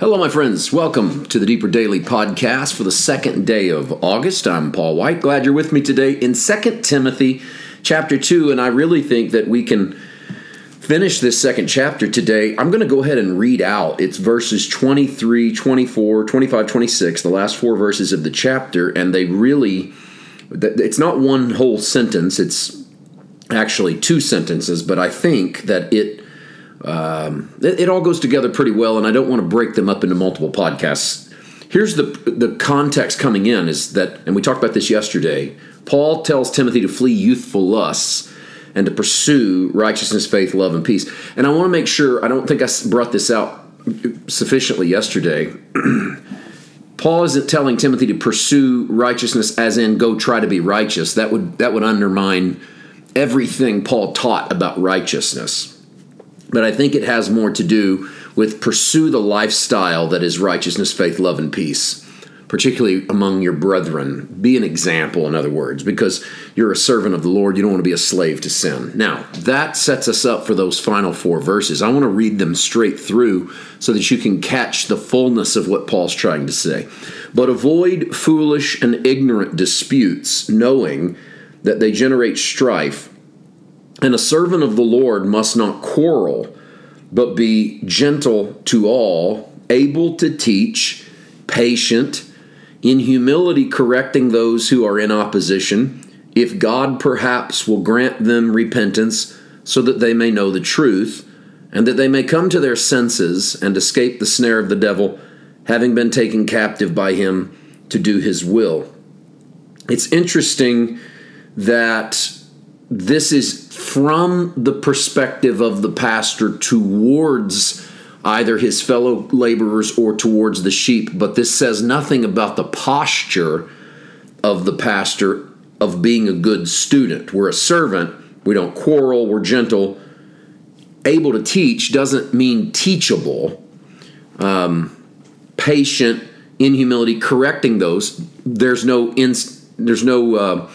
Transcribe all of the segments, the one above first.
Hello, my friends. Welcome to the Deeper Daily podcast for the second day of August. I'm Paul White. Glad you're with me today in 2 Timothy chapter 2, and I really think that we can finish this second chapter today. I'm going to go ahead and read out. It's verses 23, 24, 25, 26, the last four verses of the chapter, and they really, it's not one whole sentence, it's actually two sentences, but I think that it um, it, it all goes together pretty well, and I don't want to break them up into multiple podcasts. Here's the the context coming in is that, and we talked about this yesterday. Paul tells Timothy to flee youthful lusts and to pursue righteousness, faith, love, and peace. And I want to make sure I don't think I brought this out sufficiently yesterday. Paul isn't telling Timothy to pursue righteousness as in go try to be righteous. That would that would undermine everything Paul taught about righteousness but I think it has more to do with pursue the lifestyle that is righteousness, faith, love, and peace, particularly among your brethren. Be an example, in other words, because you're a servant of the Lord. You don't want to be a slave to sin. Now, that sets us up for those final four verses. I want to read them straight through so that you can catch the fullness of what Paul's trying to say. But avoid foolish and ignorant disputes, knowing that they generate strife and a servant of the Lord must not quarrel, but be gentle to all, able to teach, patient, in humility correcting those who are in opposition, if God perhaps will grant them repentance, so that they may know the truth, and that they may come to their senses and escape the snare of the devil, having been taken captive by him to do his will. It's interesting that this is from the perspective of the pastor towards either his fellow laborers or towards the sheep, but this says nothing about the posture of the pastor of being a good student. We're a servant, we don't quarrel, we're gentle. Able to teach doesn't mean teachable. Um, patient in humility, correcting those. There's no ins- there's no uh,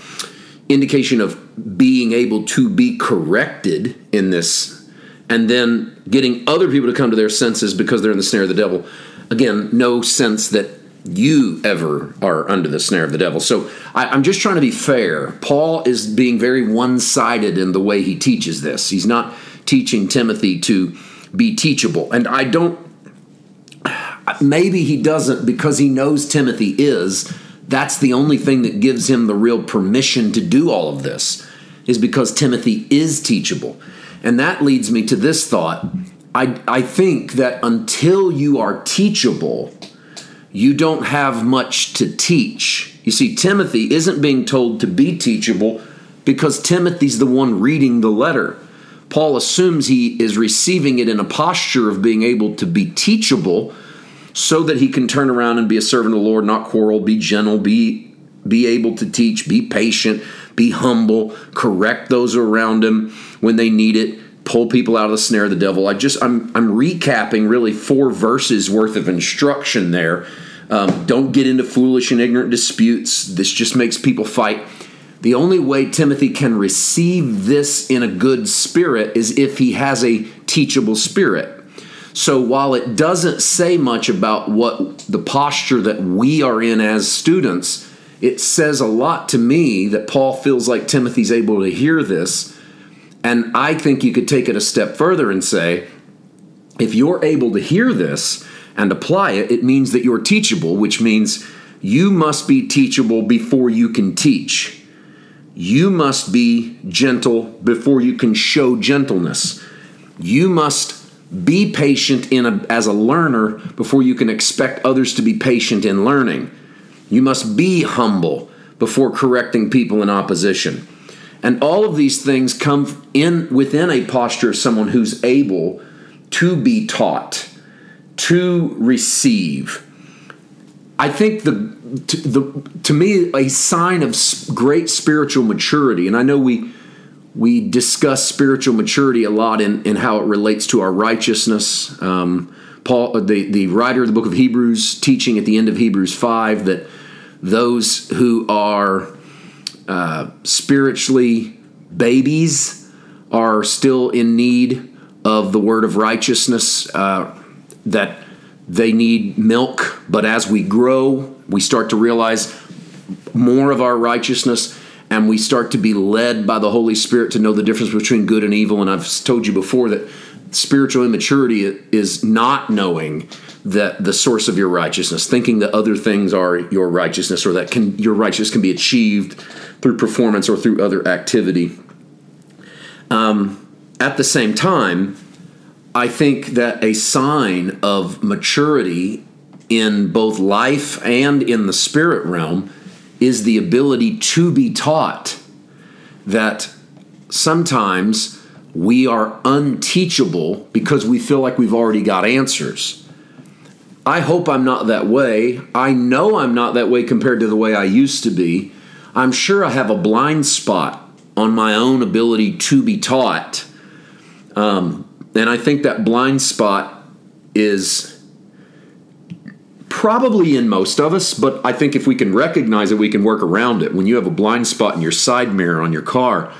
indication of being able to be corrected in this and then getting other people to come to their senses because they're in the snare of the devil. Again, no sense that you ever are under the snare of the devil. So I, am just trying to be fair. Paul is being very one sided in the way he teaches this. He's not teaching Timothy to be teachable. And I don't, maybe he doesn't because he knows Timothy is that's the only thing that gives him the real permission to do all of this, is because Timothy is teachable. And that leads me to this thought. I, I think that until you are teachable, you don't have much to teach. You see, Timothy isn't being told to be teachable because Timothy's the one reading the letter. Paul assumes he is receiving it in a posture of being able to be teachable so that he can turn around and be a servant of the Lord, not quarrel, be gentle, be be able to teach, be patient, be humble, correct those around him when they need it, pull people out of the snare of the devil. I just I'm I'm recapping really four verses worth of instruction there. Um, don't get into foolish and ignorant disputes. This just makes people fight. The only way Timothy can receive this in a good spirit is if he has a teachable spirit. So while it doesn't say much about what the posture that we are in as students, it says a lot to me that Paul feels like Timothy's able to hear this. And I think you could take it a step further and say, if you're able to hear this and apply it, it means that you're teachable, which means you must be teachable before you can teach. You must be gentle before you can show gentleness. You must be patient in a, as a learner before you can expect others to be patient in learning. You must be humble before correcting people in opposition. And all of these things come in within a posture of someone who's able to be taught, to receive. I think the to, the to me a sign of great spiritual maturity, and I know we we discuss spiritual maturity a lot in, in how it relates to our righteousness. Um, Paul, uh, the, the writer of the book of Hebrews, teaching at the end of Hebrews 5 that those who are uh, spiritually babies are still in need of the word of righteousness, uh, that they need milk, but as we grow, we start to realize more of our righteousness and we start to be led by the Holy Spirit to know the difference between good and evil. And I've told you before that spiritual immaturity is not knowing that the source of your righteousness, thinking that other things are your righteousness or that can, your righteousness can be achieved through performance or through other activity. Um, at the same time, I think that a sign of maturity in both life and in the spirit realm is the ability to be taught that sometimes we are unteachable because we feel like we've already got answers. I hope I'm not that way. I know I'm not that way compared to the way I used to be. I'm sure I have a blind spot on my own ability to be taught. Um, and I think that blind spot is probably in most of us, but I think if we can recognize it, we can work around it. When you have a blind spot in your side mirror on your car,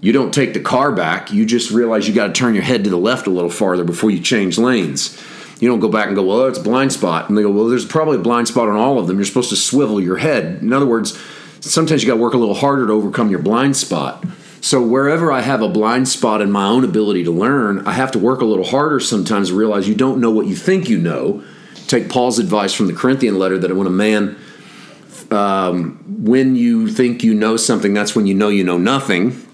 you don't take the car back. You just realize you got to turn your head to the left a little farther before you change lanes. You don't go back and go, well, it's a blind spot. And they go, well, there's probably a blind spot on all of them. You're supposed to swivel your head. In other words, sometimes you got to work a little harder to overcome your blind spot. So wherever I have a blind spot in my own ability to learn, I have to work a little harder sometimes to realize you don't know what you think you know. Take Paul's advice from the Corinthian letter that when a man, um, when you think you know something, that's when you know you know nothing.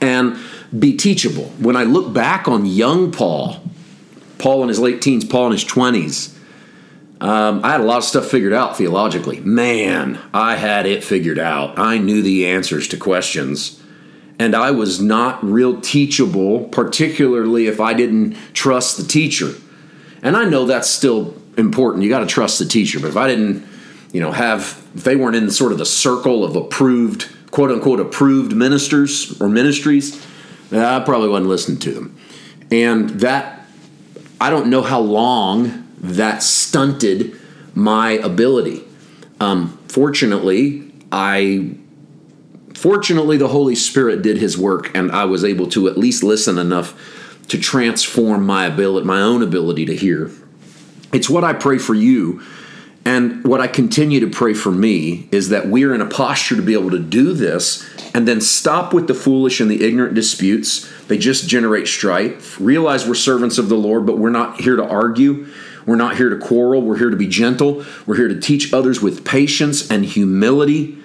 And be teachable. When I look back on young Paul, Paul in his late teens, Paul in his 20s, um, I had a lot of stuff figured out theologically. Man, I had it figured out. I knew the answers to questions and I was not real teachable, particularly if I didn't trust the teacher. And I know that's still important. You got to trust the teacher, but if I didn't, you know, have if they weren't in sort of the circle of approved, quote unquote, approved ministers or ministries, I probably wouldn't listen to them. And that I don't know how long that stunted my ability. Um, fortunately, I Fortunately, the Holy Spirit did his work, and I was able to at least listen enough to transform my ability, my own ability to hear. It's what I pray for you. And what I continue to pray for me is that we're in a posture to be able to do this and then stop with the foolish and the ignorant disputes. They just generate strife. Realize we're servants of the Lord, but we're not here to argue. We're not here to quarrel. We're here to be gentle. We're here to teach others with patience and humility.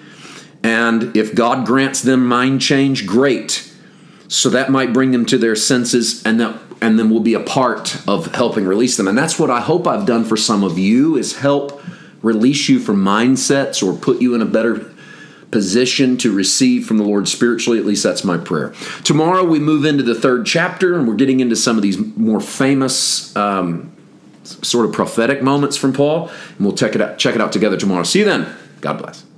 And if God grants them mind change, great. So that might bring them to their senses and that and then we'll be a part of helping release them. And that's what I hope I've done for some of you is help release you from mindsets or put you in a better position to receive from the Lord spiritually. At least that's my prayer. Tomorrow we move into the third chapter and we're getting into some of these more famous um, sort of prophetic moments from Paul. And we'll check it out, check it out together tomorrow. See you then. God bless.